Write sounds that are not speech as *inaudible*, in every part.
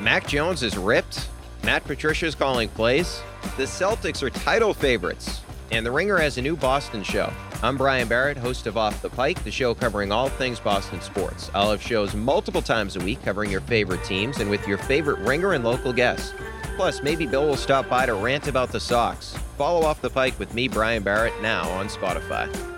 Mac Jones is ripped. Matt Patricia's calling plays. The Celtics are title favorites. And The Ringer has a new Boston show. I'm Brian Barrett, host of Off the Pike, the show covering all things Boston sports. I'll have shows multiple times a week covering your favorite teams and with your favorite ringer and local guests. Plus, maybe Bill will stop by to rant about the Sox. Follow Off the Pike with me, Brian Barrett, now on Spotify.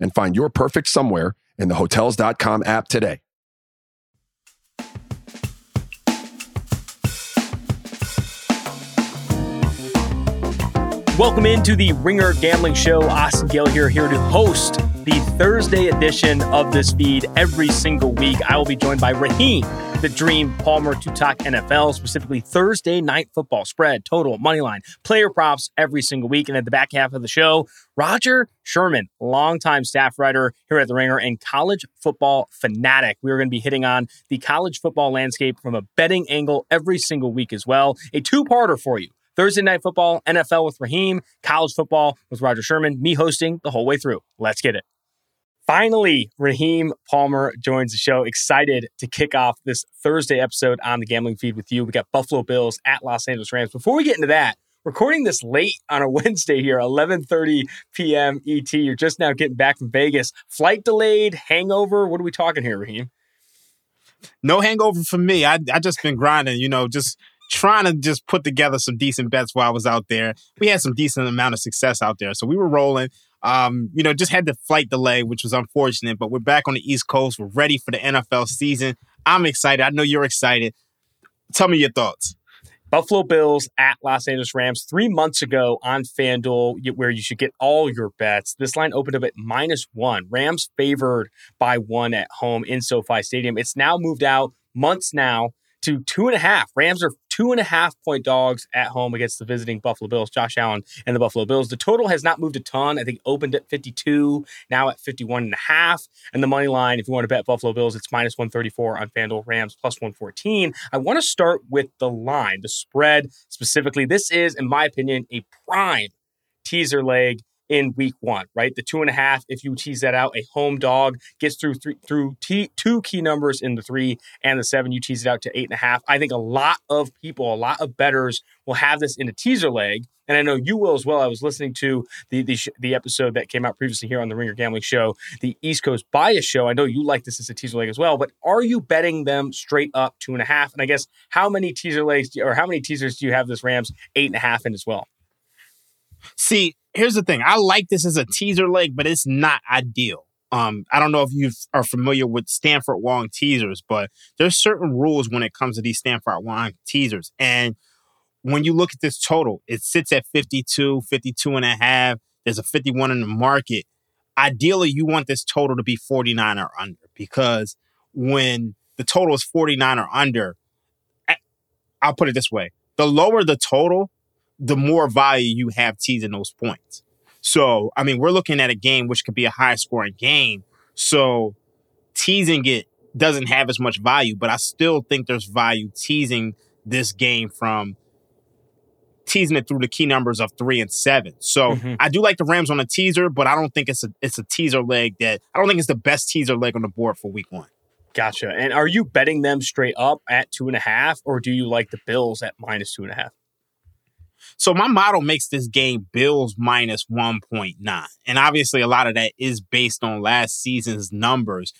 and find your perfect somewhere in the Hotels.com app today. Welcome into the Ringer Gambling Show. Austin Gayle here, here to host the Thursday edition of this feed every single week. I will be joined by Raheem, the Dream Palmer, to talk NFL, specifically Thursday night football spread, total, money line, player props every single week. And at the back half of the show, Rodger Sherman, longtime staff writer here at the Ringer and college football fanatic. We are going to be hitting on the college football landscape from a betting angle every single week as well. A two parter for you. Thursday night football, NFL with Raheem, college football with Rodger Sherman, me hosting the whole way through. Let's get it. Finally, Raheem Palmer joins the show. Excited to kick off this Thursday episode on the gambling feed with you. We got Buffalo Bills at Los Angeles Rams. Before we get into that, recording this late on a *laughs* Wednesday here, 11:30 p.m. ET. You're just now getting back from Vegas. Flight delayed, hangover. What are we talking here, Raheem? No hangover for me. I I just been grinding, you know, just trying to just put together some decent bets while I was out there. We had some decent amount of success out there. So we were rolling. Um, you know, just had the flight delay, which was unfortunate, but we're back on the East Coast. We're ready for the NFL season. I'm excited. I know you're excited. Tell me your thoughts. Buffalo Bills at Los Angeles Rams three months ago on FanDuel, where you should get all your bets. This line opened up at minus one. Rams favored by one at home in SoFi Stadium. It's now moved out months now to two and a half. Rams are two and a half point dogs at home against the visiting Buffalo Bills, Josh Allen and the Buffalo Bills. The total has not moved a ton. I think opened at 52, now at 51 and a half. And the money line, if you want to bet Buffalo Bills, it's minus 134 on FanDuel Rams plus 114. I want to start with the line, the spread specifically. This is, in my opinion, a prime teaser leg in week one, right? The two and a half, if you tease that out, a home dog gets through three, through t- two key numbers in the three and the seven. You tease it out to eight and a half. I think a lot of people, a lot of betters will have this in a teaser leg. And I know you will as well. I was listening to the, the, sh- the episode that came out previously here on the Ringer Gambling Show, the East Coast Bias Show. I know you like this as a teaser leg as well, but are you betting them straight up two and a half? And I guess how many teaser legs do, or how many teasers do you have this Rams eight and a half in as well? See, here's the thing. I like this as a teaser leg, but it's not ideal. Um, I don't know if you are familiar with Stanford Wong teasers, but there's certain rules when it comes to these Stanford Wong teasers. And when you look at this total, it sits at 52, 52 and a half. There's a 51 in the market. Ideally, you want this total to be 49 or under because when the total is 49 or under, eh, I'll put it this way. The lower the total, the more value you have teasing those points. So, I mean, we're looking at a game which could be a high scoring game. So, teasing it doesn't have as much value, but I still think there's value teasing this game from teasing it through the key numbers of three and seven. So mm-hmm. I do like the Rams on a teaser, but I don't think it's a it's a teaser leg that I don't think it's the best teaser leg on the board for week one. Gotcha. And are you betting them straight up at two and a half, or do you like the Bills at minus two and a half? So my model makes this game Bills minus 1.9. And obviously a lot of that is based on last season's numbers.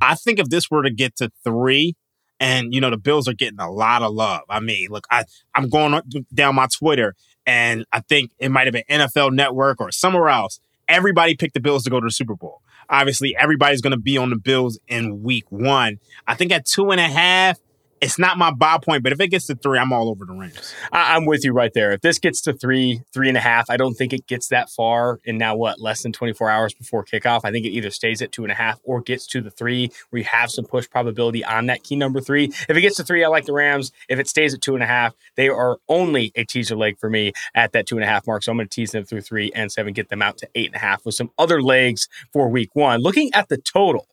I think if this were to get to three, and you know the Bills are getting a lot of love. I mean, look, I I'm going down my Twitter, and I think it might have been NFL Network or somewhere else. Everybody picked the Bills to go to the Super Bowl. Obviously, everybody's going to be on the Bills in Week One. I think at two and a half, it's not my buy point, but if it gets to three, I'm all over the Rams. I- am with you right there. If this gets to three, three and a half, I don't think it gets that far in now what less than 24 hours before kickoff. I think it either stays at two and a half or gets to the three, where you have some push probability on that key number three. If it gets to three, I like the Rams. If it stays at two and a half, they are only a teaser leg for me at that two and a half mark. So I'm going to tease them through three and seven, get them out to eight and a half with some other legs for week one. Looking at the total.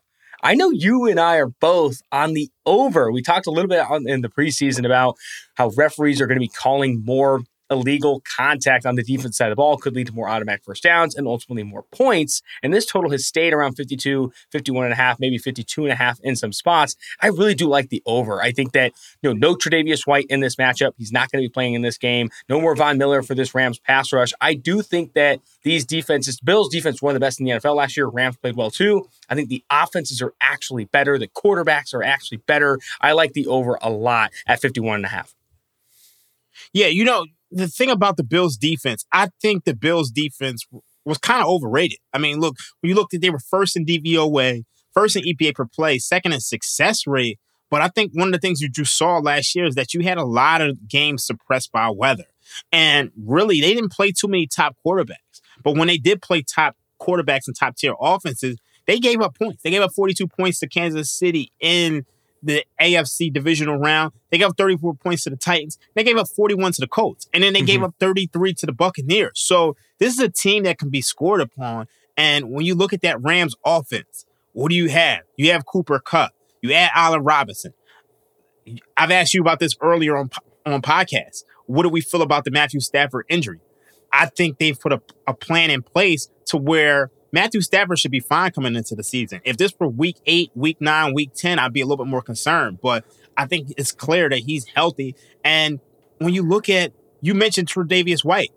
I know you and I are both on the over. We talked a little bit on, in the preseason about how referees are going to be calling more illegal contact on the defense side of the ball could lead to more automatic first downs and ultimately more points. And this total has stayed around 52, 51 and a half, maybe 52 and a half in some spots. I really do like the over. I think that, you know, no Tre'Davious White in this matchup. He's not going to be playing in this game. No more Von Miller for this Rams pass rush. I do think that these defenses, Bills defense, one of the best in the NFL last year. Rams played well too. I think the offenses are actually better. The quarterbacks are actually better. I like the over a lot at 51 and a half. Yeah, you know, the thing about the Bills defense, I think the Bills defense was kind of overrated. I mean, look, when you looked at they were first in DVOA, first in EPA per play, second in success rate. But I think one of the things you saw last year is that you had a lot of games suppressed by weather. And really, they didn't play too many top quarterbacks. But when they did play top quarterbacks and top tier offenses, they gave up points. They gave up 42 points to Kansas City in the AFC divisional round. They gave up 34 points to the Titans. They gave up 41 to the Colts. And then they mm-hmm. gave up 33 to the Buccaneers. So this is a team that can be scored upon. And when you look at that Rams offense, what do you have? You have Cooper Kupp. You add Allen Robinson. I've asked you about this earlier on on podcast. What do we feel about the Matthew Stafford injury? I think they've put a, a plan in place to where Matthew Stafford should be fine coming into the season. If this were week eight, week nine, week 10, I'd be a little bit more concerned. But I think it's clear that he's healthy. And when you look at, you mentioned Tre'Davious White,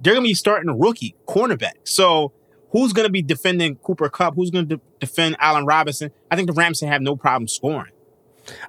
they're going to be starting a rookie cornerback. So who's going to be defending Cooper Kupp? Who's going to de- defend Allen Robinson? I think the Rams have no problem scoring.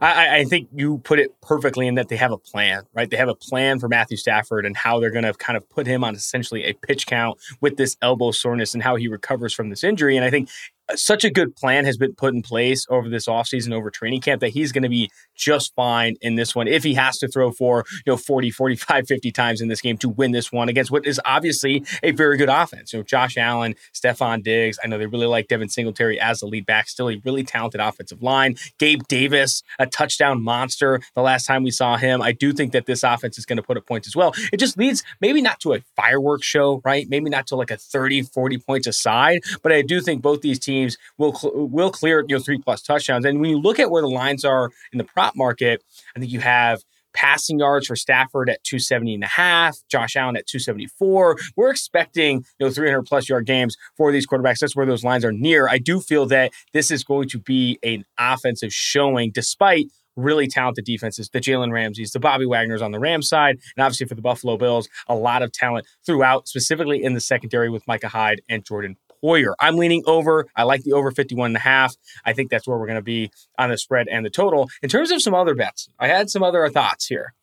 I, I, think you put it perfectly in that they have a plan, right? They have a plan for Matthew Stafford and how they're going to kind of put him on essentially a pitch count with this elbow soreness and how he recovers from this injury. And I think such a good plan has been put in place over this offseason over training camp that he's going to be just fine in this one if he has to throw for you know 40 45 *laughs* 50 times in this game to win this one against what is obviously a very good offense. You know josh allen stefon diggs i know they really like devin singletary as the lead back still a really talented offensive line. Gabe davis a touchdown monster the last time we saw him. I do think that this offense is going to put up points as well. It just leads maybe not to a fireworks show right? Maybe not to like a 30 40 points aside but i do think both these teams teams will cl- will clear you know three plus touchdowns. And when you look at where the lines are in the prop market, I think you have passing yards for Stafford at 270 and a half, Josh Allen at 274. We're expecting, you know, 300 plus yard games for these quarterbacks. That's where those lines are near. I do feel that this is going to be an offensive showing despite really talented defenses, the Jalen Ramseys, the Bobby Wagners on the Rams side, and obviously for the Buffalo Bills, a lot of talent throughout, specifically in the secondary with Micah Hyde and Jordan Poyer. I'm leaning over. I like the over 51 and a half. I think that's where we're going to be on the spread and the total. In terms of some other bets, I had some other thoughts here.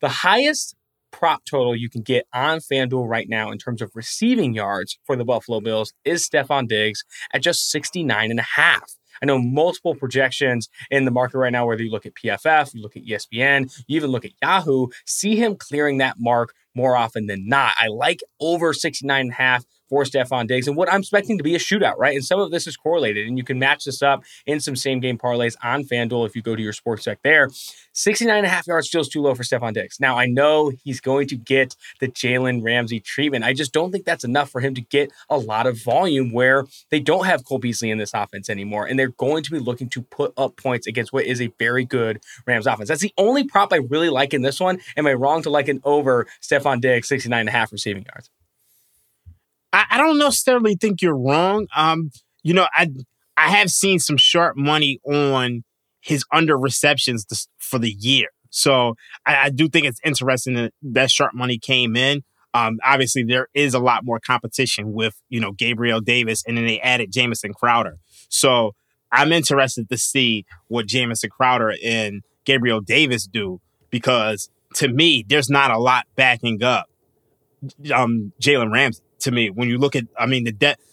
The highest prop total you can get on FanDuel right now in terms of receiving yards for the Buffalo Bills is Stefon Diggs at just 69 and a half. I know multiple projections in the market right now, whether you look at PFF, you look at ESPN, you even look at Yahoo, see him clearing that mark more often than not. I like over 69 and a half for Stefon Diggs and what I'm expecting to be a shootout, right? And some of this is correlated, and you can match this up in some same game parlays on FanDuel if you go to your sports deck there. 69 and a half yards still too low for Stefon Diggs. Now, I know he's going to get the Jalen Ramsey treatment. I just don't think that's enough for him to get a lot of volume where they don't have Cole Beasley in this offense anymore. And they're going to be looking to put up points against what is a very good Rams offense. That's the only prop I really like in this one. Am I wrong to like an over Stefon Diggs, 69 and a half receiving yards? I, I don't necessarily think you're wrong. Um, you know, I I have seen some sharp money on his under receptions for the year. So I, I do think it's interesting that that sharp money came in. Um, obviously, there is a lot more competition with you know Gabriel Davis, and then they added Jamison Crowder. So I'm interested to see what Jamison Crowder and Gabriel Davis do because to me, there's not a lot backing up um, Jalen Ramsey. To me, when you look at, I mean, the depth.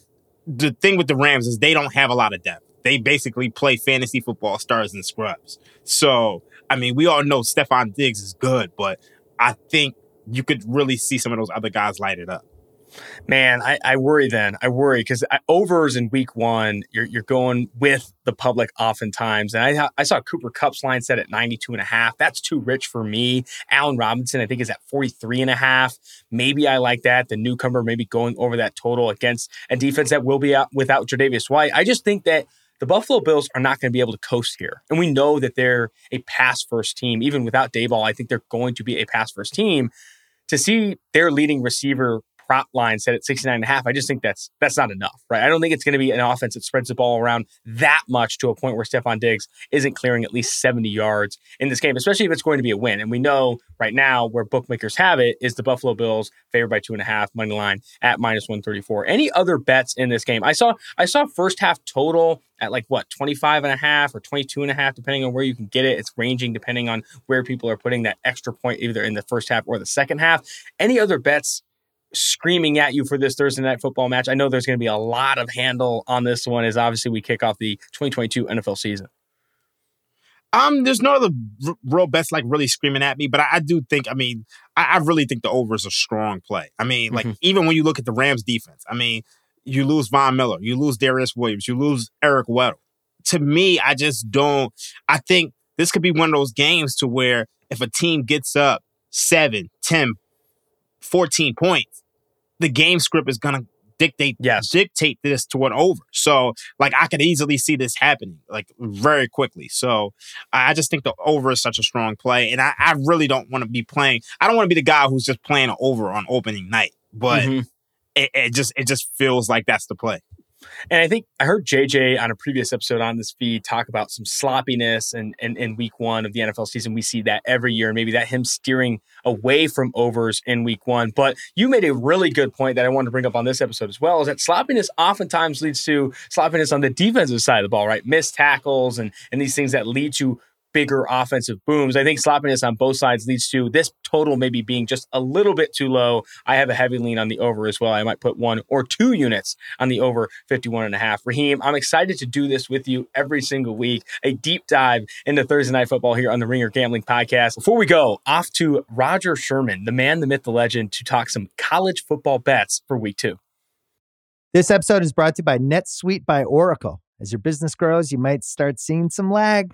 The thing with the Rams is they don't have a lot of depth they basically play fantasy football stars and scrubs. So, I mean, we all know Stefon Diggs is good, but I think you could really see some of those other guys light it up. Man, I, I worry then. I worry because overs in week one, you're, you're going with the public oftentimes. And I, I saw Cooper Kupp's line set at 92 and a half. That's too rich for me. Allen Robinson, I think, is at 43 and a half. Maybe I like that. The newcomer maybe going over that total against a defense that will be out without Tre'Davious White. I just think that – the Buffalo Bills are not going to be able to coast here. And we know that they're a pass first team. Even without Daboll, I think they're going to be a pass first team. To see their leading receiver prop line set at 69 and a half, I just think that's that's not enough, right? I don't think it's going to be an offense that spreads the ball around that much to a point where Stefon Diggs isn't clearing at least 70 yards in this game, especially if it's going to be a win. And we know right now where bookmakers have it is the Buffalo Bills favored by two and a half money line at minus 134. Any other bets in this game? I saw I saw first half total at like what 25 and a half or 22 and a half depending on where you can get it it's ranging depending on where people are putting that extra point either in the first half or the second half any other bets screaming at you for this Thursday night football match. I know there's going to be a lot of handle on this one as obviously we kick off the 2022 NFL season. Um, there's no other r- real bets like really screaming at me, but I, I do think, I mean, I, I, really think the over is a strong play. I mean, like, mm-hmm. even when you look at the Rams defense, I mean, you lose Von Miller, you lose Darious Williams, you lose Eric Weddle. To me, I just don't, I think this could be one of those games to where if a team gets up seven, 10, 14 points, the game script is going to dictate yes. dictate this to an over. So like I could easily see this happening like very quickly. So I just think the over is such a strong play. And I, I really don't want to be playing I don't want to be the guy who's just playing an over on opening night. But mm-hmm. it, it just it just feels like that's the play. And I think I heard JJ on a previous episode on this feed talk about some sloppiness and in, in, in, week one of the NFL season. We see that every year, maybe that him steering away from overs in week one. But you made a really good point that I wanted to bring up on this episode as well is that sloppiness oftentimes leads to sloppiness on the defensive side of the ball, right? Missed tackles and, and these things that lead to bigger offensive booms. I think sloppiness on both sides leads to this total maybe being just a little bit too low. I have a heavy lean on the over as well. I might put one or two units on the over 51 and a half. Raheem, I'm excited to do this with you every single week. A deep dive into Thursday night football here on the Ringer Gambling Podcast. Before we go, off to Rodger Sherman, the man, the myth, the legend, to talk some college football bets for week two. This episode is brought to you by NetSuite by Oracle. As your business grows, you might start seeing some lag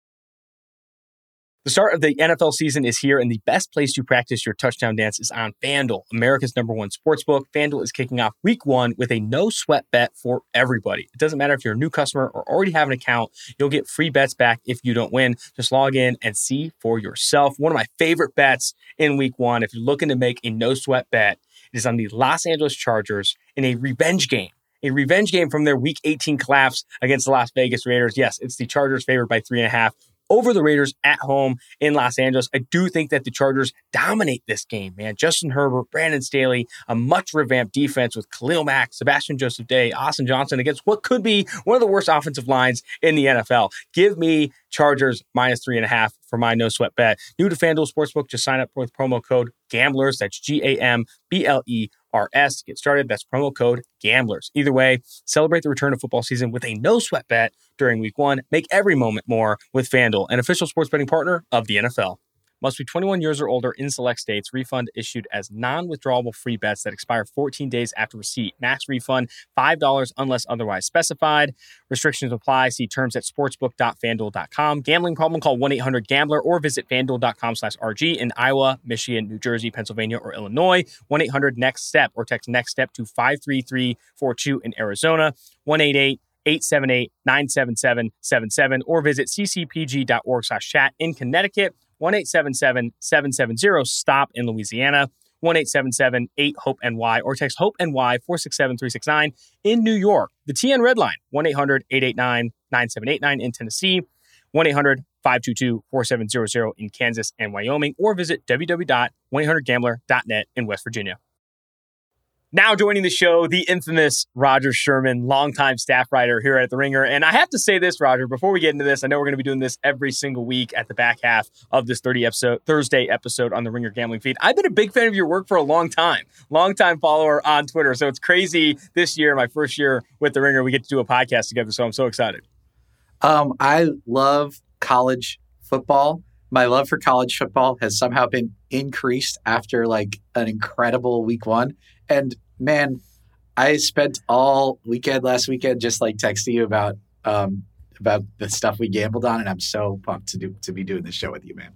The start of the NFL season is here, and the best place to practice your touchdown dance is on FanDuel, America's number one sportsbook. FanDuel is kicking off week one with a no sweat bet for everybody. It doesn't matter if you're a new customer or already have an account, you'll get free bets back if you don't win. Just log in and see for yourself. One of my favorite bets in week one, if you're looking to make a no sweat bet, is on the Los Angeles Chargers in a revenge game a revenge game from their week 18 collapse against the Las Vegas Raiders. Yes, it's the Chargers favored by three and a half over the Raiders at home in Los Angeles. I do think that the Chargers dominate this game, man. Justin Herbert, Brandon Staley, a much revamped defense with Khalil Mack, Sebastian Joseph Day, Austin Johnson against what could be one of the worst offensive lines in the NFL. Give me Chargers minus three and a half for my no sweat bet. New to FanDuel Sportsbook, just sign up with promo code GAMBLERS. That's G A M B L E RS to get started. That's promo code GAMBLERS. Either way, celebrate the return of football season with a no sweat bet during week one. Make every moment more with FanDuel, an official sports betting partner of the NFL. Must be 21 years or older in select states. Refund issued as non withdrawable free bets that expire 14 days after receipt. Max refund $5 unless otherwise specified. Restrictions apply. See terms at sportsbook.fanduel.com. Gambling problem? Call 1 800 Gambler or visit fanduel.com slash RG in Iowa, Michigan, New Jersey, Pennsylvania, or Illinois. 1 800 Next Step or text Next Step to 53342 in Arizona. 188 878 97777 or visit ccpg.org slash chat in Connecticut. 1 770 STOP in Louisiana, 1 877 8 HOPE NY, or text HOPE NY 467 369 in New York. The TN Red Line, 1 800 889 9789 in Tennessee, 1 800 522 4700 in Kansas and Wyoming, or visit www.1800gambler.net in West Virginia. Now joining the show, the infamous Rodger Sherman, longtime staff writer here at The Ringer. And I have to say this, Rodger, before we get into this, I know we're going to be doing this every single week at the back half of this 30 episode, Thursday episode on the Ringer Gambling Feed. I've been a big fan of your work for a long time, long time follower on Twitter. So it's crazy this year, my first year with The Ringer, we get to do a podcast together. So I'm so excited. Um, I love college football. My love for college football has somehow been increased after like an incredible week one and man, I spent all weekend last weekend just like texting you about um, about the stuff we gambled on, and I'm so pumped to do to be doing this show with you, man.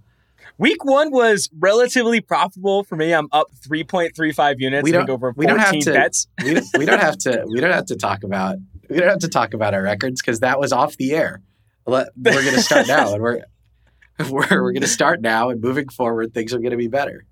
Week one was relatively profitable for me. I'm up 3.35 units. We don't, over 14 we don't have to, bets. *laughs* we, don't, we don't have to. We don't have to talk about. We don't have to talk about our records because that was off the air. We're going to start now, and we're *laughs* we're we're going to start now, and moving forward, things are going to be better.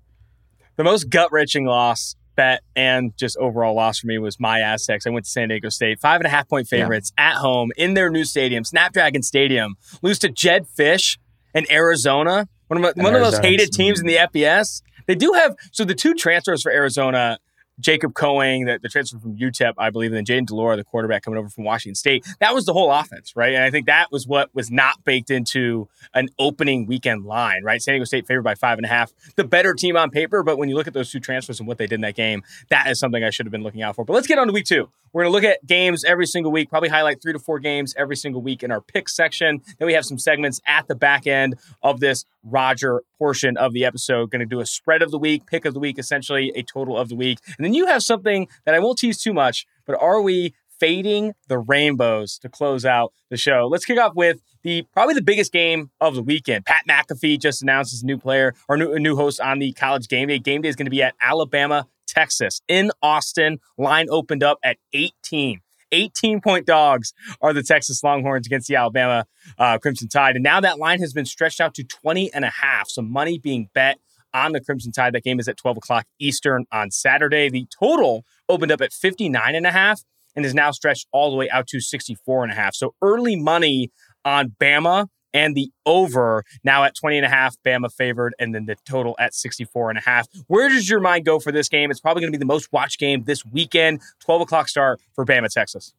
The most gut wrenching loss bet and just overall loss for me was my Aztecs. I went to San Diego State, five and a half point favorites yeah. at home in their new stadium, Snapdragon Stadium. Lose to Jedd Fisch in Arizona, one of, one of those hated teams in the FBS. They do have so the two transfers for Arizona Jacob Cowing, the, the transfer from UTEP, I believe, and then Jayden de Laura, the quarterback coming over from Washington State. That was the whole offense, right? And I think that was what was not baked into an opening weekend line, right? San Diego State favored by five and a half, the better team on paper. But when you look at those two transfers and what they did in that game, that is something I should have been looking out for. But let's get on to week two. We're going to look at games every single week, probably highlight three to four games every single week in our pick section. Then we have some segments at the back end of this Rodger portion of the episode. Going to do a spread of the week, pick of the week, essentially a total of the week. And then you have something that I won't tease too much, but are we fading the rainbows to close out the show? Let's kick off with the probably the biggest game of the weekend. Pat McAfee just announced his new player or new, new host on the college game day. Game day is going to be at Alabama, Texas in Austin. Line opened up at 18. 18 point dogs are the Texas Longhorns against the Alabama uh, Crimson Tide. And now that line has been stretched out to 20 and a half. So money being bet on the Crimson Tide. That game is at 12 o'clock Eastern on Saturday. The total opened up at 59 and a half and is now stretched all the way out to 64 and a half. So early money on Bama and the over now at 20 and a half, Bama favored, and then the total at 64 and a half. Where does your mind go for this game? It's probably going to be the most watched game this weekend, 12 o'clock start for Bama, Texas.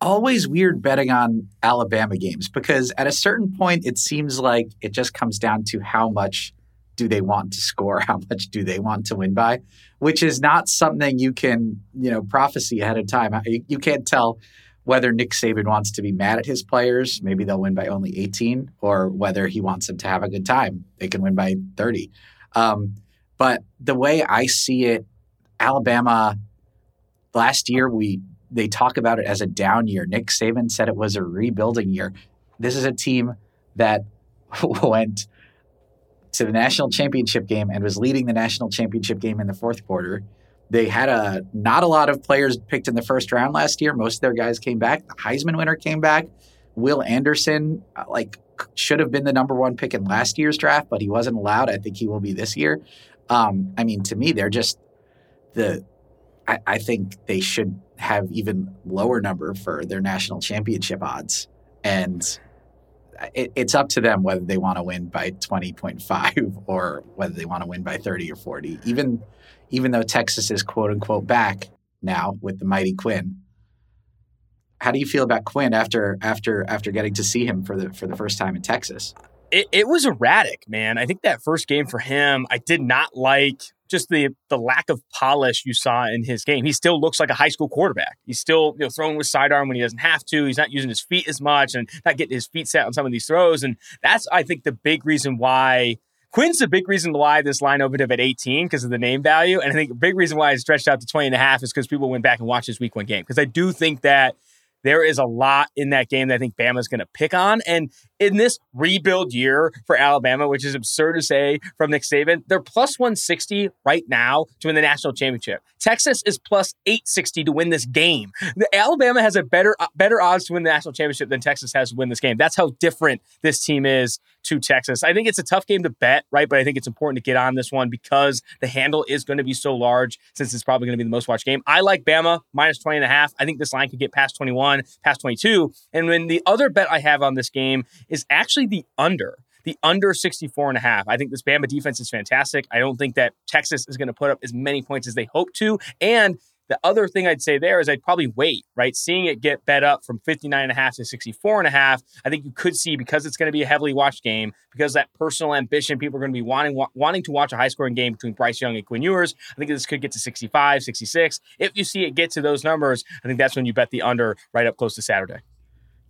Always weird betting on Alabama games because at a certain point, it seems like it just comes down to how much do they want to score? *laughs* How much do they want to win by? Which is not something you can, you know, prophecy ahead of time. You, you can't tell whether Nick Saban wants to be mad at his players, maybe they'll win by only 18, or whether he wants them to have a good time. They can win by 30. Um, but the way I see it, Alabama last year we they talk about it as a down year. Nick Saban said it was a rebuilding year. This is a team that *laughs* went to the national championship game and was leading the national championship game in the fourth quarter. They had a not a lot of players picked in the first round last year. Most of their guys came back. The Heisman winner came back. Will Anderson, uh, like, should have been the number one pick in last year's draft, but he wasn't allowed. I think he will be this year. Um, I mean, to me, they're just the. I, I think they should have even lower number for their national championship odds, and it, it's up to them whether they want to win by 20.5 *laughs* or whether they want to win by 30 or 40. Even even though Texas is quote unquote back now with the mighty Quinn. How do you feel about Quinn after after after getting to see him for the for the first time in Texas? It, it was erratic, man. I think that first game for him, I did not like just the the lack of polish you saw in his game. He still looks like a high school quarterback. He's still you know throwing with sidearm when he doesn't have to. He's not using his feet as much and not getting his feet set on some of these throws. And that's I think the big reason why Quinn's the big reason why this line opened up at 18 because of the name value. And I think a big reason why it stretched out to 20 and a half is because people went back and watched this week one game. Because I do think that there is a lot in that game that I think Bama's going to pick on. And in this rebuild year for Alabama, which is absurd to say from Nick Saban, they're plus 160 right now to win the national championship. Texas is plus 860 to win this game. The Alabama has a better better odds to win the national championship than Texas has to win this game. That's how different this team is to Texas. I think it's a tough game to bet, right? But I think it's important to get on this one because the handle is going to be so large since it's probably going to be the most watched game. I like Bama minus 20 and a half. I think this line could get past 21, past 22. And then the other bet I have on this game is actually the under the under 64 and a half. I think this Bama defense is fantastic. I don't think that Texas is going to put up as many points as they hope to. And the other thing I'd say there is I'd probably wait, right? Seeing it get bet up from 59 and a half to 64 and a half, I think you could see because it's going to be a heavily watched game, because that personal ambition, people are going to be wanting wa- wanting to watch a high scoring game between Bryce Young and Quinn Ewers. I think this could get to 65, 66. If you see it get to those numbers, I think that's when you bet the under right up close to Saturday.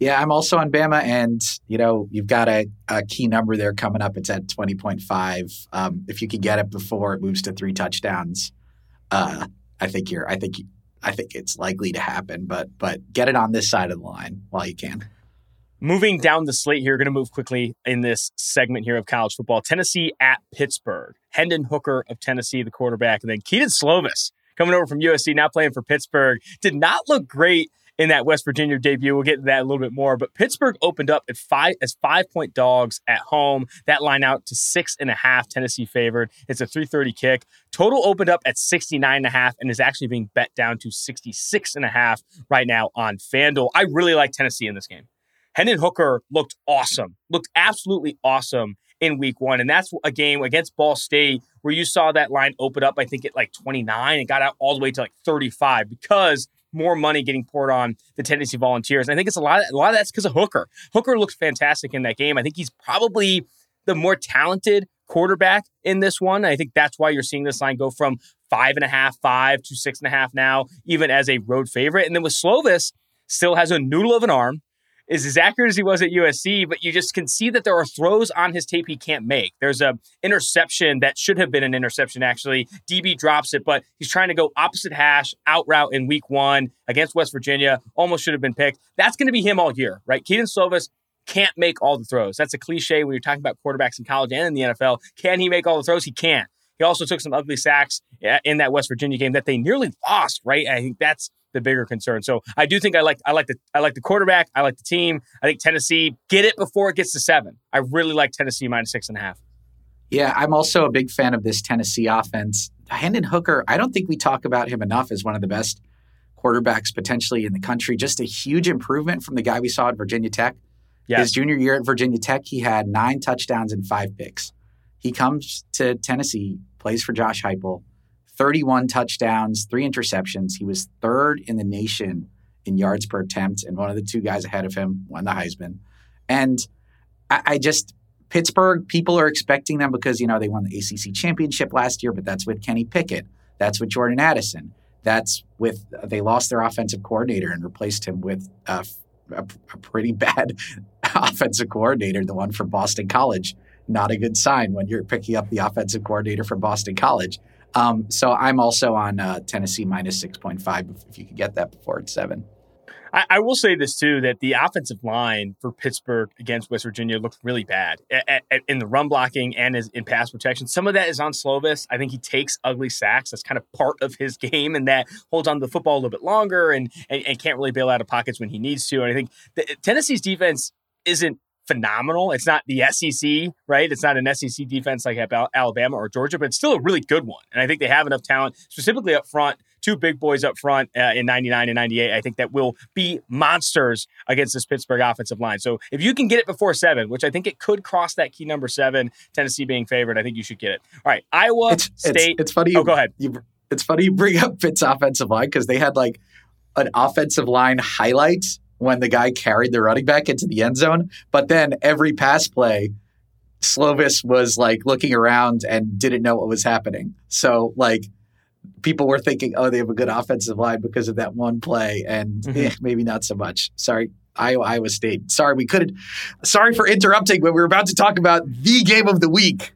Yeah, I'm also on Bama, and you know you've got a, a key number there coming up. It's at 20.5. Um, if you could get it before it moves to three touchdowns, uh, I think you're. I think I think it's likely to happen. But but get it on this side of the line while you can. Moving down the slate here, going to move quickly in this segment here of college football. Tennessee at Pittsburgh. Hendon Hooker of Tennessee, the quarterback, and then Kedon Slovis coming over from USC, now playing for Pittsburgh. Did not look great in that West Virginia debut. We'll get to that a little bit more. But Pittsburgh opened up at five as five point dogs at home. That line out to six and a half. Tennessee favored. It's a 330 kick. Total opened up at 69 and a half and is actually being bet down to 66 and a half right now on FanDuel. I really like Tennessee in this game. Hendon Hooker looked awesome, looked absolutely awesome in week one. And that's a game against Ball State where you saw that line open up, I think, at like 29 and got out all the way to like 35 because more money getting poured on the Tennessee Volunteers. And I think it's a lot. A lot of that's because of Hooker. Hooker looks fantastic in that game. I think he's probably the more talented quarterback in this one. I think that's why you're seeing this line go from five and a half, five to six and a half now, even as a road favorite. And then with Slovis, still has a noodle of an arm is as accurate as he was at USC, but you just can see that there are throws on his tape he can't make. There's a interception that should have been an interception actually. DB drops it, but he's trying to go opposite hash out route in week one against West Virginia. Almost should have been picked. That's going to be him all year, right? Kedon Slovis can't make all the throws. That's a cliche when you're talking about quarterbacks in college and in the NFL. Can he make all the throws? He can't. He also took some ugly sacks in that West Virginia game that they nearly lost, right? I think that's the bigger concern. So I do think I like I like the I like the quarterback. I like the team. I think Tennessee get it before it gets to seven. I really like Tennessee minus six and a half. Yeah, I'm also a big fan of this Tennessee offense. Hendon Hooker, I don't think we talk about him enough as one of the best quarterbacks potentially in the country. Just a huge improvement from the guy we saw at Virginia Tech. Yes. His junior year at Virginia Tech, he had nine touchdowns and five picks. He comes to Tennessee, plays for Josh Heupel, 31 touchdowns, three interceptions. He was third in the nation in yards per attempt, and one of the two guys ahead of him won the Heisman. And I, I just Pittsburgh, people are expecting them because you know they won the ACC championship last year, but that's with Kenny Pickett. That's with Jordan Addison. That's with they lost their offensive coordinator and replaced him with a, a, a pretty *laughs* bad *laughs* offensive coordinator, the one from Boston College. Not a good sign when you're picking up the offensive coordinator from Boston College. Um, so I'm also on uh, Tennessee minus 6.5 if you could get that before it's seven. I, I, will say this too that the offensive line for Pittsburgh against West Virginia looked really bad at, at, in the run blocking and in pass protection. Some of that is on Slovis. I think he takes ugly sacks. That's kind of part of his *laughs* game, and that holds on to the football a little bit longer and, and, and can't really bail out of pockets when he needs to. And I think the, Tennessee's defense isn't phenomenal. It's not the SEC, right? It's not an SEC defense like Alabama or Georgia, but it's still a really good one. And I think they have enough talent, specifically up front, two big boys up front uh, in 99 and 98. I think that will be monsters against this Pittsburgh offensive line. So if you can get it before seven, which I think it could cross that key number seven, Tennessee being favored, I think you should get it. All right, Iowa it's, State. It's, it's funny. Oh, go ahead. You, it's funny you bring up Pitt's offensive line because they had like an offensive line highlight when the guy carried the running back into the end zone, but then every pass play. Slovis was like looking around and didn't know what was happening. So like people were thinking, oh, they have a good offensive line because of that one play, and mm-hmm. eh, maybe not so much. Sorry, Iowa, Iowa State. Sorry, we couldn't. Sorry for interrupting, but we were about to talk about the game of the week.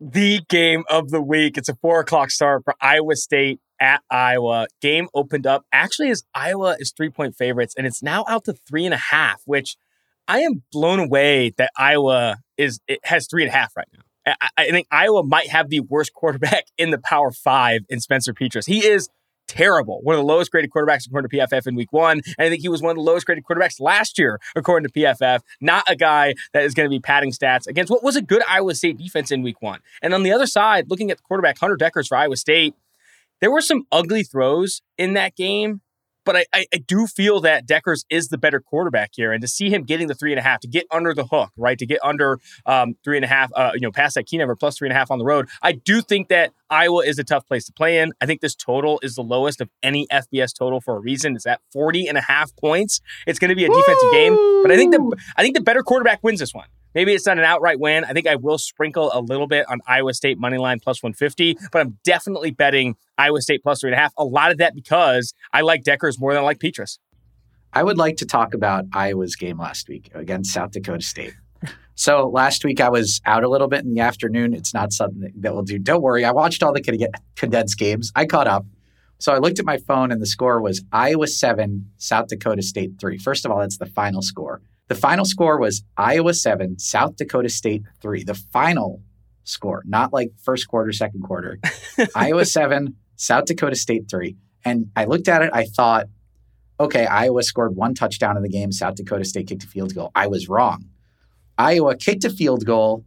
The game of the week. It's a four o'clock start for Iowa State at Iowa. Game opened up actually as Iowa is three point favorites, and it's now out to three and a half, which I am blown away that Iowa is it has three and a half right now. I, think Iowa might have the worst quarterback *laughs* in the Power Five in Spencer Petras. He is terrible. One of the lowest graded quarterbacks according to PFF in week one. And I think he was one of the lowest graded quarterbacks last year, according to PFF. Not a guy that is going to be padding stats against what was a good Iowa State defense in week one. And on the other side, looking at the quarterback, Hunter Dekkers for Iowa State, there were some ugly throws in that game but I, I, I, do feel that Dekkers is the better quarterback here, and to see him getting the three and a half, to get under the hook, right, to get under um, three and a half, uh, you know, past that key number plus three and a half on the road, I do think that Iowa is a tough place to play in. I think this total is the lowest of any FBS total for a reason. It's at 40 and a half points. It's going to be a defensive Woo! game, but I think the I think the better quarterback wins this one. Maybe it's not an outright win. I think I will sprinkle a little bit on Iowa State money line plus 150, but I'm definitely betting Iowa State plus three and a half. A lot of that because I like Dekkers more than I like Petras. I would like to talk about Iowa's game last week against South Dakota State. So last week I was out a little bit in the afternoon. It's not something that we'll do. Don't worry. I watched all the condensed games. I caught up. So I looked at my phone and the score was Iowa 7, South Dakota State 3. First of all, that's the final score. The final score was Iowa 7, South Dakota State 3. The final score, not like first quarter, second quarter. *laughs* Iowa 7, South Dakota State 3. And I looked at it, I thought, okay, Iowa scored one touchdown in the game, South Dakota State kicked a field goal. I was wrong. Iowa kicked a field goal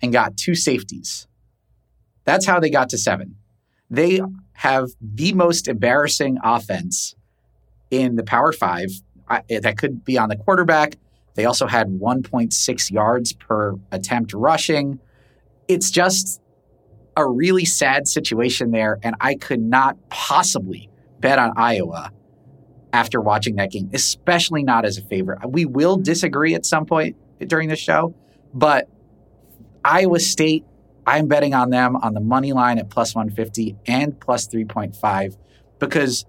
and got two safeties. That's how they got to seven. They have the most embarrassing offense in the Power Five that could be on the quarterback. They also had 1.6 yards per attempt rushing. It's just a really sad situation there. And I could not possibly bet on Iowa after watching that game, especially not as a favorite. We will disagree at some point during the show, but Iowa State, I'm betting on them on the money line at plus 150 and plus 3.5 because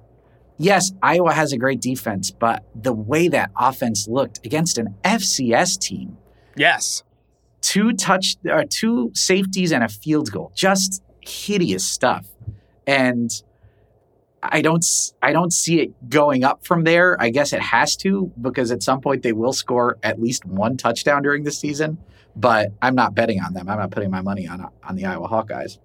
yes, Iowa has a great defense, but the way that offense looked against an FCS team. Yes. Two touch uh, two safeties and a field goal. Just hideous stuff. And I don't I don't see it going up from there. I guess it has to because at some point they will score at least one touchdown during the season, but I'm not betting on them. I'm not putting my money on on the Iowa Hawkeyes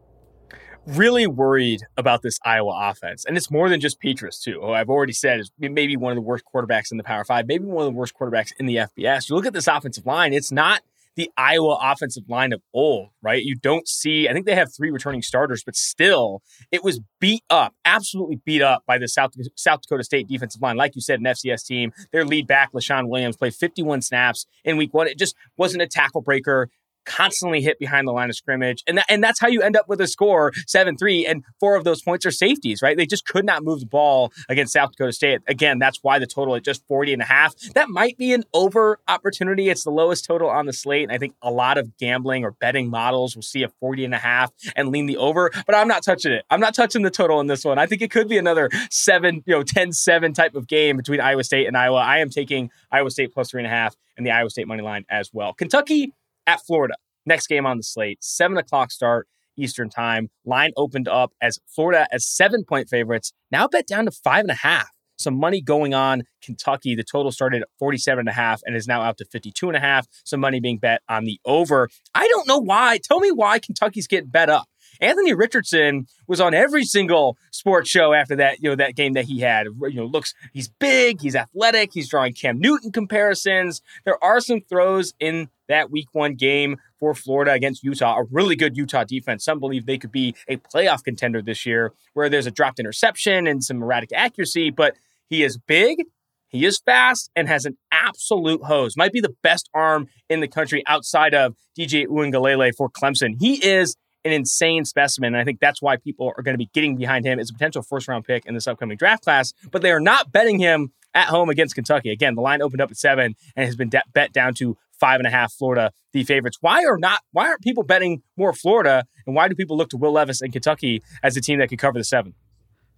really worried about this Iowa offense. And it's more than just Petras, too. Oh, I've already said is maybe one of the worst quarterbacks in the Power Five, maybe one of the worst quarterbacks in the FBS. You look at this offensive line, it's not the Iowa offensive line of old, right? You don't see, I think they have three returning starters, but still, it was beat up, absolutely beat up by the South, South Dakota State defensive line. Like you said, an FCS team. Their lead back, Leshon Williams, played 51 snaps in week one. It just wasn't a tackle breaker constantly hit behind the line of scrimmage. And, and that's how you end up with a score 7 3. And four of those points are safeties, right? They just could not move the ball against South Dakota State. Again, that's why the total at just 40 and a half. That might be an over opportunity. It's the lowest total on the slate. And I think a lot of gambling or betting models will see a 40 and a half and lean the over. But I'm not touching it. I'm not touching the total in this one. I think it could be another 7, you know, 10 7 type of game between Iowa State and Iowa. I am taking Iowa State plus three and a half and the Iowa State money line as well. Kentucky at Florida. Next game on the slate, seven o'clock start Eastern time. Line opened up as Florida as seven point favorites, now bet down to five and a half. some money going on Kentucky. The total started at 47 and a half and is now out to 52 and a half. Some money being bet on the over. I don't know why. Tell me why Kentucky's getting bet up. Anthony Richardson was on every single sports show after that, you know, that game that he had. You know, looks he's big, he's athletic, he's drawing Cam Newton comparisons. There are some throws in that week one game for Florida against Utah, a really good Utah defense. Some believe they could be a playoff contender this year, where there's a dropped interception and some erratic accuracy, but he is big, he is fast, and has an absolute hose. Might be the best arm in the country outside of DJ Uiagalelei for Clemson. He is an insane specimen. And I think that's why people are going to be getting behind him as a potential first round pick in this upcoming draft class. But they are not betting him at home against Kentucky. Again, the line opened up at seven and has been de- bet down to five and a half. Florida, the favorites. Why are not? Why aren't people betting more Florida? And why do people look to Will Levis and Kentucky as a team that could cover the seven?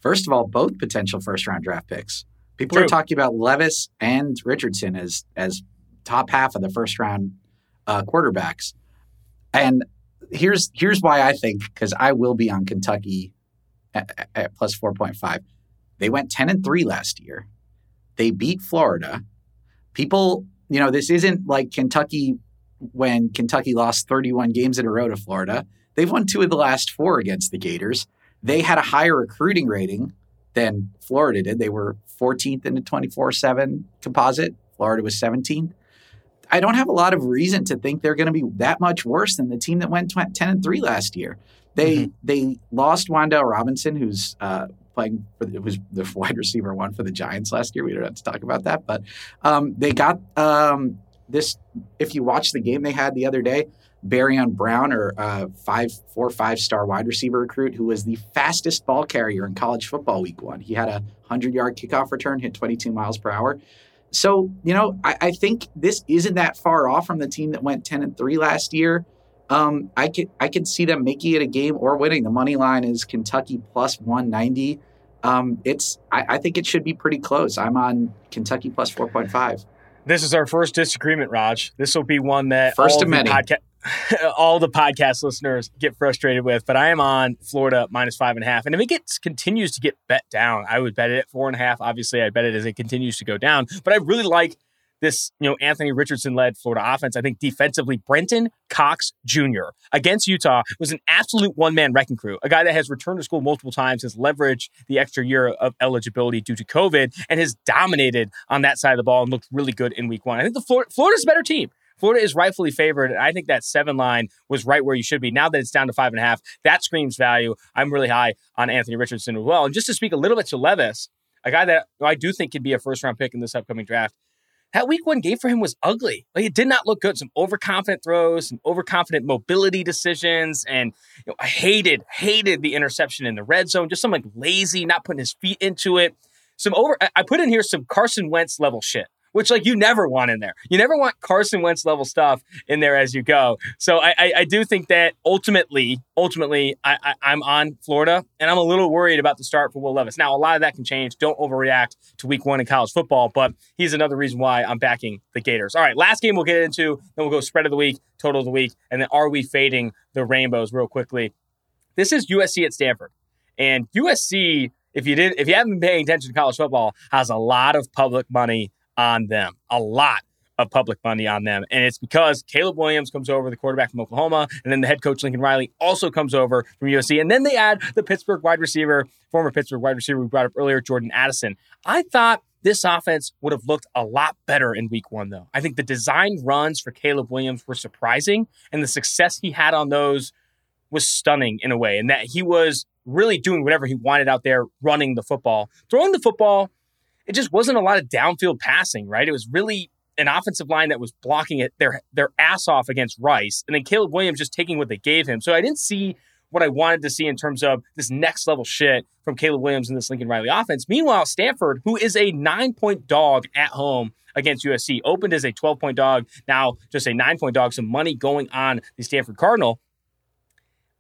First of all, both potential first round draft picks. People True. are talking about Levis and Richardson as as top half of the first round uh, quarterbacks. And here's here's why I think because I will be on Kentucky at, at plus four point five. They went ten and three last year. They beat Florida. People, you know, this isn't like Kentucky when Kentucky lost 31 games in a row to Florida. They've won two of the last four against the Gators. They had a higher recruiting rating than Florida did. They were 14th in the 24 7 composite. Florida was 17th. I don't have a lot of reason to think they're going to be that much worse than the team that went 10 and 3 last year. They mm-hmm. they lost Wan'Dale Robinson, who's uh, playing for the, was the *laughs* wide receiver one for the Giants last year. We don't have to talk about that, but um, they got um, this. If you watch the game they had the other day, Barion Brown, or uh, five four five star wide receiver recruit, who was the fastest ball carrier in college football week one. He had a hundred yard kickoff return, hit 22 miles per hour. So, you know, I, I, think this isn't that far off from the team that went 10 and 3 last year. Um, I could I could see them making it a game or winning. The money line is Kentucky plus 190. Um, it's I, I think it should be pretty close. I'm on Kentucky plus 4.5. This is our first disagreement, Raj. This will be one that first of many. Podca- *laughs* all the podcast listeners get frustrated with, but I am on Florida minus five and a half. And if it gets continues to get bet down, I would bet it at four and a half. Obviously, I bet it as it continues to go down. But I really like this, you know, Anthony Richardson led Florida offense. I think defensively, Brenton Cox Jr. against Utah was an absolute one man wrecking crew. A guy that has returned to school multiple times, has leveraged the extra year of eligibility due to COVID, and has dominated on that side of the ball and looked really good in week one. I think the Florida, Florida's a better team. Florida is rightfully favored. And I think that seven line was right where you should be. Now that it's down to five and a half, that screams value. I'm really high on Anthony Richardson as well. And just to speak a little bit to Levis, a guy that I do think could be a first round pick in this upcoming draft. That week one game for him was ugly. Like it did not look good. Some overconfident throws, some overconfident mobility decisions, and you know, I hated, hated the interception in the red zone. Just some like lazy, not putting his feet into it. Some over. I put in here some Carson Wentz level shit which like you never want in there. You never want Carson Wentz level stuff in there as you go. So I, I, I do think that ultimately, ultimately, I, I, am on Florida, and I'm a little worried about the start for Will Levis. Now, a lot of that can change. Don't overreact to Week One in college football, but he's another reason why I'm backing the Gators. All right, last game we'll get into. Then we'll go spread of the week, total of the week, and then are we fading the rainbows real quickly? This is USC at Stanford, and USC if you didn't if you haven't been paying attention to college football has a lot of public money on them, a lot of public money on them. And it's because Caleb Williams comes over, the quarterback from Oklahoma, and then the head coach Lincoln Riley also comes over from USC. And then they add the Pittsburgh wide receiver, former Pittsburgh wide receiver we brought up earlier, Jordan Addison. I thought this offense would have looked a lot better in week one, though. I think the design runs for Caleb Williams were surprising, and the success he had on those was stunning in a way, and that he was really doing whatever he wanted out there running the football. Throwing the football it just wasn't a lot of downfield passing, right? It was really an offensive line that was blocking it their their ass off against Rice, and then Caleb Williams just taking what they gave him. So I didn't see what I wanted to see in terms of this next level shit from Caleb Williams in this Lincoln Riley offense. Meanwhile, Stanford, who is a nine point dog at home against USC, opened as a 12 point dog, now just a nine point dog. Some money going on the Stanford Cardinal.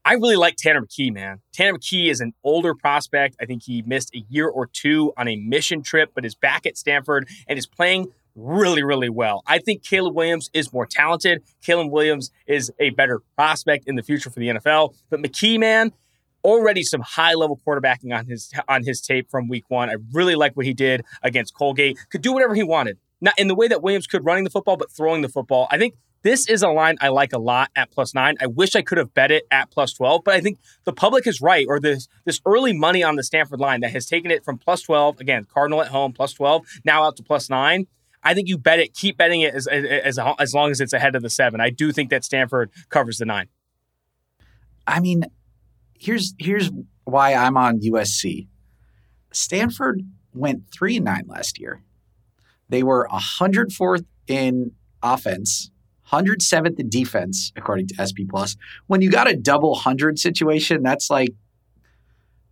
I really like Tanner McKee, man. Tanner McKee is an older prospect. I think he missed a year or two on a mission trip, but is back at Stanford and is playing really, really well. I think Caleb Williams is more talented. Caleb Williams is a better prospect in the future for the NFL. But McKee, man, already some high level quarterbacking on his on his tape from week one. I really like what he did against Colgate. Could do whatever he wanted. Not in the way that Williams could running the football, but throwing the football. I think this is a line I like a lot at plus nine. I wish I could have bet it at plus 12, but I think the public is right, or this this early money on the Stanford line that has taken it from plus 12, again, Cardinal at home, plus 12, now out to plus nine. I think you bet it, keep betting it as, as, as long as it's ahead of the seven. I do think that Stanford covers the nine. I mean, here's here's why I'm on USC. Stanford went three and nine last year. They were 104th in offense, 107th in defense, according to SP Plus. When you got a double hundred situation, that's like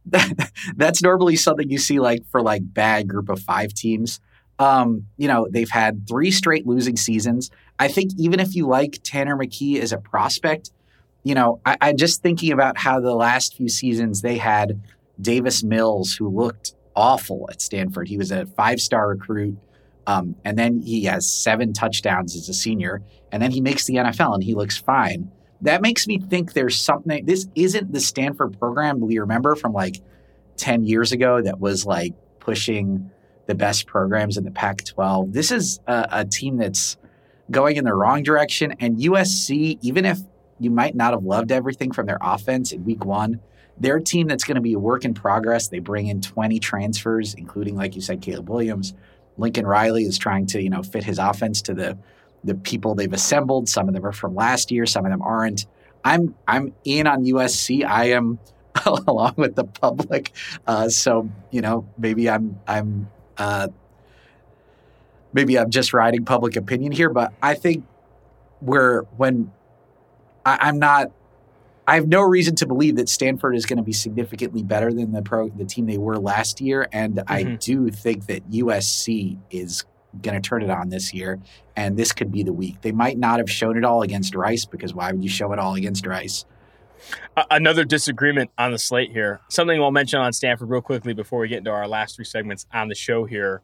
that, *laughs* that's normally something you see like for like bad group of five teams. Um, you know, they've had three straight losing seasons. I think even if you like Tanner McKee as a prospect, you know, I, I just thinking about how the last few seasons they had Davis Mills, who looked awful at Stanford. He was a five star recruit. Um, and then he has seven touchdowns as a senior. And then he makes the NFL and he looks fine. That makes me think there's something. This isn't the Stanford program we remember from like 10 years ago that was like pushing the best programs in the Pac 12. This is a, a team that's going in the wrong direction. And USC, even if you might not have loved everything from their offense in week one, they're a team that's going to be a work in progress. They bring in 20 transfers, including, like you said, Caleb Williams. Lincoln Riley is trying to, you know, fit his offense to the the people they've assembled. Some of them are from last year, some of them aren't. I'm I'm in on USC. I am *laughs* along with the public. Uh, so you know, maybe I'm I'm uh, maybe I'm just riding public opinion here, but I think we're when I, I'm not I have no reason to believe that Stanford is going to be significantly better than the pro the team they were last year, and mm-hmm. I do think that USC is going to turn it on this year, and this could be the week. They might not have shown it all against Rice because why would you show it all against Rice? Another disagreement on the slate here. Something we'll mention on Stanford real quickly before we get into our last three segments on the show here.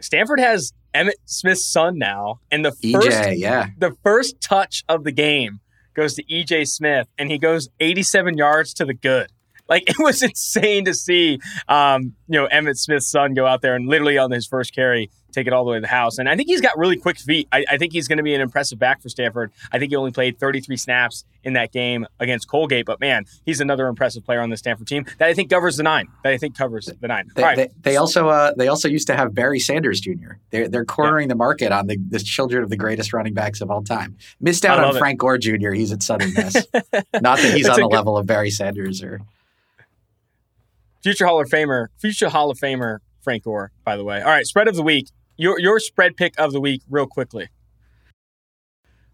Stanford has Emmitt Smith's son now, and the EJ, first yeah. the first touch of the game goes to EJ Smith, and he goes 87 yards to the good. Like *laughs* it was insane to see, um, you know, Emmitt Smith's son go out there and literally on his first carry take it all the way to the house. And I think he's got really quick feet. I, I think he's going to be an impressive back for Stanford. I think he only played 33 snaps in that game against Colgate, but man, he's another impressive player on the Stanford team that I think covers the nine. That I think covers the nine. They, they, they also uh, they also used to have Barry Sanders Jr. They're they're cornering yeah. the market on the, the children of the greatest running backs of all time. Missed out on Frank Gore Jr. He's at Southern Miss. *laughs* Not that he's on the good, level of Barry Sanders or future Hall of Famer, future Hall of Famer Frank Gore, by the way. All right, spread of the week. Your your spread pick of the week, real quickly.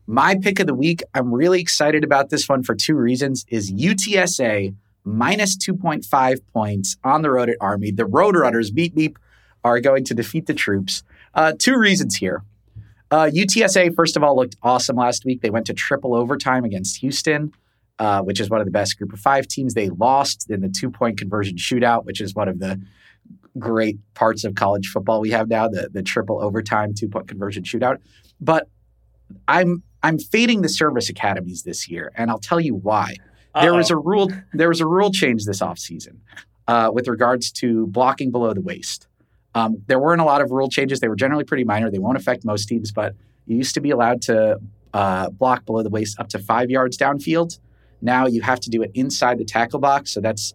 My pick of the week, I'm really excited about this one for two reasons, is UTSA minus 2.5 points on the road at Army. The Roadrunners, beep beep, are going to defeat the troops. Uh, two reasons here. Uh, UTSA, first of all, looked awesome last week. They went to triple overtime against Houston uh, which is one of the best group of five teams. They lost in the two point conversion shootout, which is one of the great parts of college football we have now, the, the triple overtime two point conversion shootout. But I'm I'm fading the service academies this year, and I'll tell you why. Uh-oh. There was a rule there was a rule change this offseason uh, with regards to blocking below the waist. Um, there weren't a lot of rule changes. They were generally pretty minor. They won't affect most teams, but you used to be allowed to uh, block below the waist up to five yards downfield. Now you have to do it inside the tackle box. So that's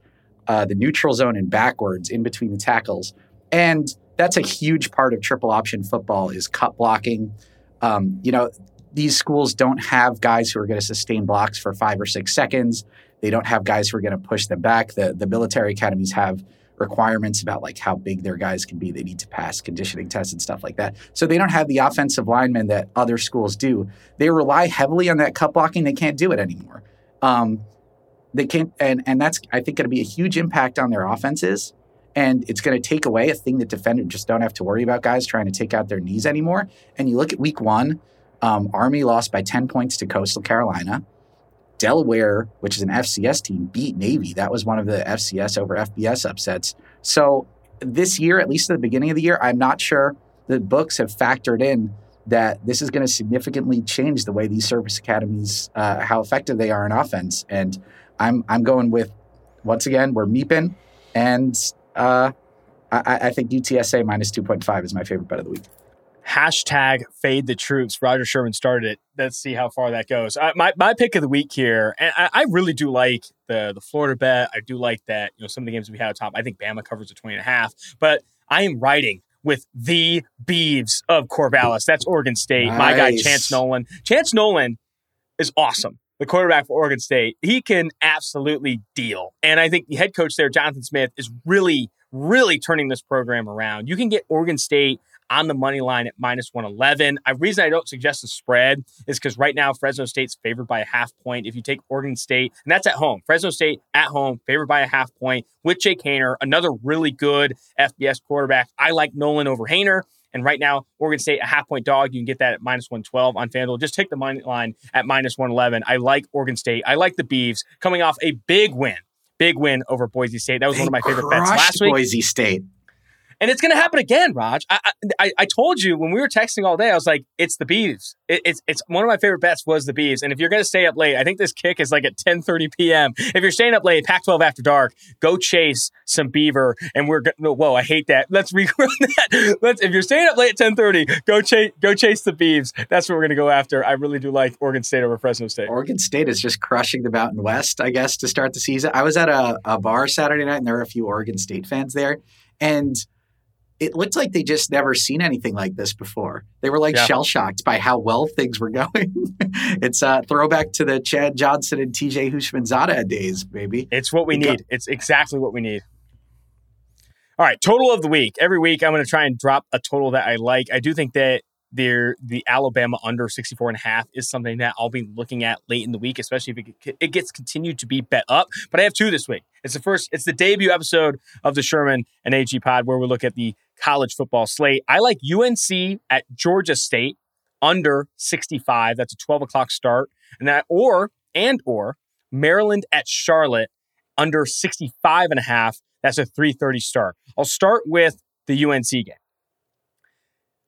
uh, the neutral zone and backwards in between the tackles. And that's a huge part of triple option football is cut blocking. Um, you know, these schools don't have guys who are going to sustain blocks for five or six seconds. They don't have guys who are going to push them back. The the military academies have requirements about like how big their guys can be. They need to pass conditioning tests and stuff like that. So they don't have the offensive linemen that other schools do. They rely heavily on that cut blocking. They can't do it anymore. Um, they can't, and and that's I think going to be a huge impact on their offenses, and it's going to take away a thing that defenders just don't have to worry about guys trying to take out their knees anymore. And you look at Week One, um, Army lost by ten points to Coastal Carolina. Delaware, which is an FCS team, beat Navy. That was one of the FCS over FBS upsets. So this year, at least at the beginning of the year, I'm not sure the books have factored in that this is going to significantly change the way these service academies, uh, how effective they are in offense. And I'm I'm going with once again, we're meeping. And uh, I, I think UTSA minus 2.5 is my favorite bet of the week. Hashtag fade the troops. Rodger Sherman started it. Let's see how far that goes. I, my, my pick of the week here, and I, I, really do like the the Florida bet. I do like that, you know, some of the games we had on top. I think Bama covers a 20 and a half, but I am riding with the Beavs of Corvallis. That's Oregon State. Nice. My guy, Chance Nolan. Chance Nolan is awesome. The quarterback for Oregon State. He can absolutely deal. And I think the head coach there, Jonathan Smith, is really, really turning this program around. You can get Oregon State on the money line at minus 111. The reason I don't suggest the spread is because right now Fresno State's favored by a half point. If you take Oregon State, and that's at home, Fresno State at home, favored by a half point with Jake Haener, another really good FBS quarterback. I like Nolan over Haener. And right now, Oregon State, a half point dog. You can get that at minus 112 on FanDuel. Just take the money line at minus 111. I like Oregon State. I like the Beavs coming off a big win. Big win over Boise State. That was they one of my favorite bets last week. Boise State. And it's going to happen again, Raj. I, I, I told you when we were texting all day, I was like, it's the Beavs. It, it's it's one of my favorite bets was the Beavs. And if you're going to stay up late, I think this kick is like at 10:30 p.m. If you're staying up late, Pac-12 after dark, go chase some beaver. And we're no, whoa, I hate that. Let's rerun *laughs* that. Let's if you're staying up late at 10:30, go chase go chase the Beavs. That's what we're going to go after. I really do like Oregon State over Fresno State. Oregon State is just crushing the Mountain West, I guess, to start the season. I was at a, a bar Saturday night, and there were a few Oregon State fans there, and it looked like they just never seen anything like this before. They were like yeah. shell shocked by how well things were *laughs* going. it's a throwback to the Chad Johnson and TJ Houshmandzadeh days, baby. It's what we need. It's exactly what we need. All right, total of the week. Every week I'm going to try and drop a total that I like. I do think that there the Alabama under 64 and a half is something that I'll be looking at late in the week, especially if it, it gets continued to be bet up. But I have two this week. It's the first, it's the debut episode of the Sherman and AG pod where we look at the college football slate. I like UNC at Georgia State under 65. That's a 12 o'clock start. And that, or, and or Maryland at Charlotte under 65 and a half. That's a 330 start. I'll start with the UNC game.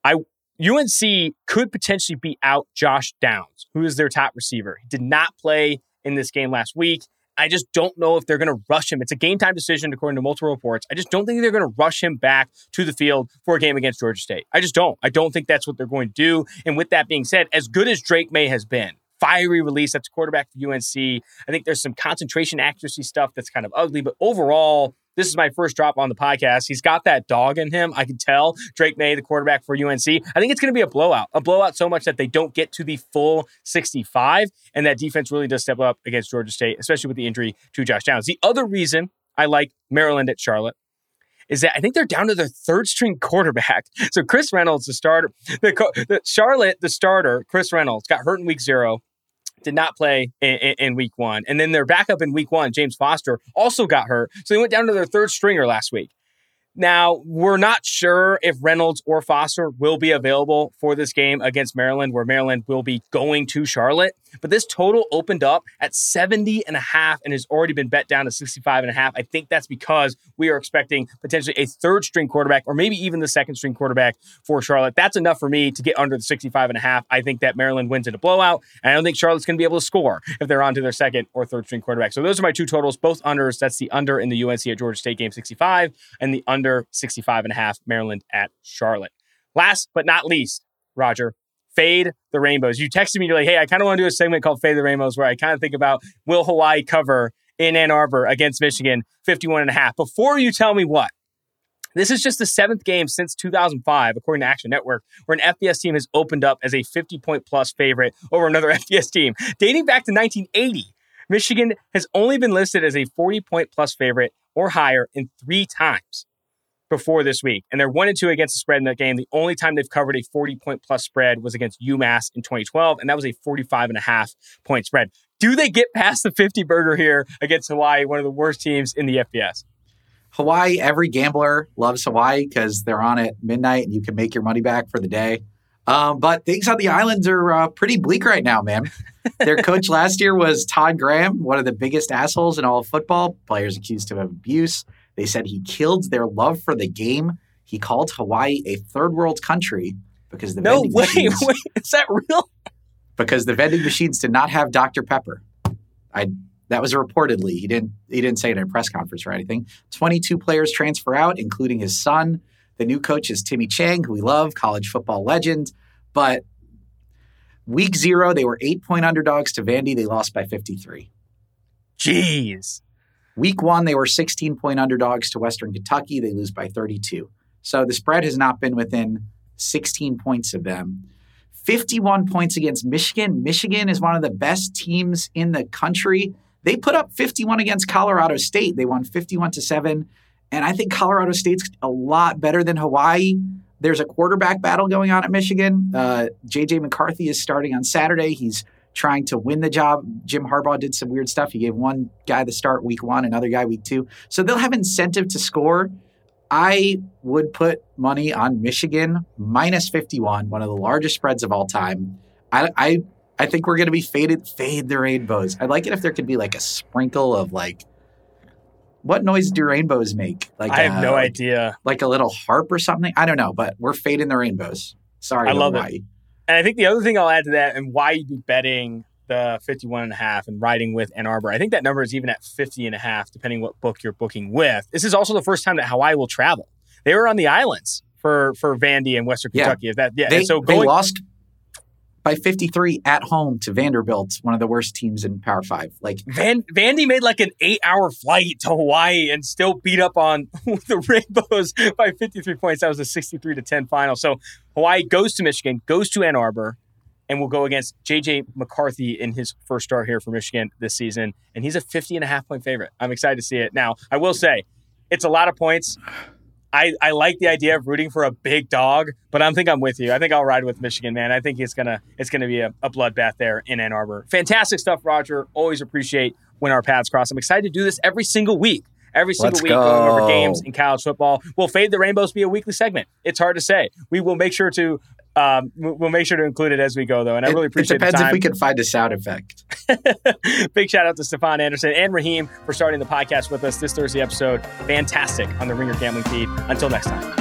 I UNC could potentially be out Josh Downs, who is their top receiver. He did not play in this game last week. I just don't know if they're going to rush him. It's a game time decision, according to multiple reports. I just don't think they're going to rush him back to the field for a game against Georgia State. I just don't. I don't think that's what they're going to do. And with that being said, as good as Drake Maye has been, fiery release, that's quarterback for UNC. I think there's some concentration accuracy stuff that's kind of ugly, but overall, this is my first drop on the podcast. He's got that dog in him. I can tell. Drake Maye, the quarterback for UNC. I think it's going to be a blowout. A blowout so much that they don't get to the full 65. And that defense really does step up against Georgia State, especially with the injury to Josh Downs. The other reason I like Maryland at Charlotte is that I think they're down to their third string quarterback. *laughs* So Chris Reynolds, the starter, the, the Charlotte, the starter, Chris Reynolds got hurt in week zero did not play in, in, in, week one. And then their backup in week one, James Foster, also got hurt. So they went down to their third stringer last week. Now, we're not sure if Reynolds or Foster will be available for this game against Maryland, where Maryland will be going to Charlotte. But this total opened up at 70 and a half and has already been bet down to 65 and a half. I think that's because we are expecting potentially a third string quarterback or maybe even the second string quarterback for Charlotte. That's enough for me to get under the 65 and a half. I think that Maryland wins in a blowout. And I don't think Charlotte's going to be able to score if they're on to their second or third string quarterback. So those are my two totals, both unders. That's the under in the UNC at Georgia State game 65 and the under 65 and a half Maryland at Charlotte. Last but not least, Rodger, fade the rainbows. You texted me, you're like, hey, I kind of want to do a segment called Fade the Rainbows where I kind of think about will Hawaii cover in Ann Arbor against Michigan 51 and a half. Before you tell me what, this is just the seventh game since 2005, according to Action Network, where an FBS team has opened up as a 50 point plus favorite over another *laughs* FBS team. Dating back to 1980, Michigan has only been listed as a 40 point plus favorite or higher in three times before this week, and they're one and two against the spread in that game. The only time they've covered a 40 point plus spread was against UMass in 2012, and that was a 45 and a half point spread. Do they get past the 50 burger here against Hawaii, one of the worst teams in the FBS? Hawaii, every gambler loves Hawaii because they're on at midnight and you can make your money back for the day. Um, but things on the islands are uh, pretty bleak right now, man. *laughs* Their coach last year was Todd Graham, one of the biggest assholes in all of football. Players accused him of abuse. They said he killed their love for the game. He called Hawaii a third world country because the no way, *laughs* machines, wait, is that real? Because the vending machines did not have Dr Pepper. I That was reportedly. He didn't he didn't say it in a press conference or anything. 22 players transfer out, including his son. The new coach is Timmy Chang, who we love, college football legend. But week zero, they were eight point underdogs to Vandy. They lost by 53. Jeez. Week one, they were 16 point underdogs to Western Kentucky. They lose by 32. So the spread has not been within 16 points of them. 51 points against Michigan. Michigan is one of the best teams in the country. They put up 51 against Colorado State. They won 51 to 7. And I think Colorado State's a lot better than Hawaii. There's a quarterback battle going on at Michigan. Uh, JJ McCarthy is starting on Saturday. He's trying to win the job. Jim Harbaugh did some weird stuff. He gave one guy the start week one, another guy week two. So they'll have incentive to score. I would put money on Michigan minus 51, one of the largest spreads of all time. I, I, I think we're going to be faded, fade the rainbows. I'd like it if there could be like a sprinkle of like, what noise do rainbows make? Like I have uh, no like- idea. like a little harp or something. I don't know, but we're fading the rainbows. Sorry, I love it. And I think the other thing I'll add to that and why you'd be betting the 51 and a half and riding with Ann Arbor, I think that number is even at 50 and a half, depending what book you're booking with. This is also the first time that Hawaii will travel. They were on the islands for for Vandy and Western Yeah. Kentucky. If that yeah, They, so they going lost by 53 at home to Vanderbilt, one of the worst teams in Power Five. Like Van Vandy made like an eight hour flight to Hawaii and still beat up on *laughs* the Rainbows by 53 points. That was a 63 to 10 final. So Hawaii goes to Michigan, goes to Ann Arbor, and will go against JJ McCarthy in his first start here for Michigan this season. And he's a 50 and a half point favorite. I'm excited to see it. Now, I will say it's a lot of points. I, I like the idea of rooting for a big dog, but I think I'm with you. I think I'll ride with Michigan, man. I think it's gonna it's gonna be a, a bloodbath there in Ann Arbor. Fantastic stuff, Rodger. Always appreciate when our paths cross. I'm excited to do this every single week. Every single Let's week going over games in college football. Will Fade the Rainbows be a weekly segment? It's hard to say. We will make sure to um, we'll make sure to include it as we go though. And I it, really it appreciate depends the if we can find a sound effect. *laughs* Big shout out to Stefan Anderson and Raheem for starting the podcast with us this Thursday episode. Fantastic on the Ringer Gambling feed. Until next time.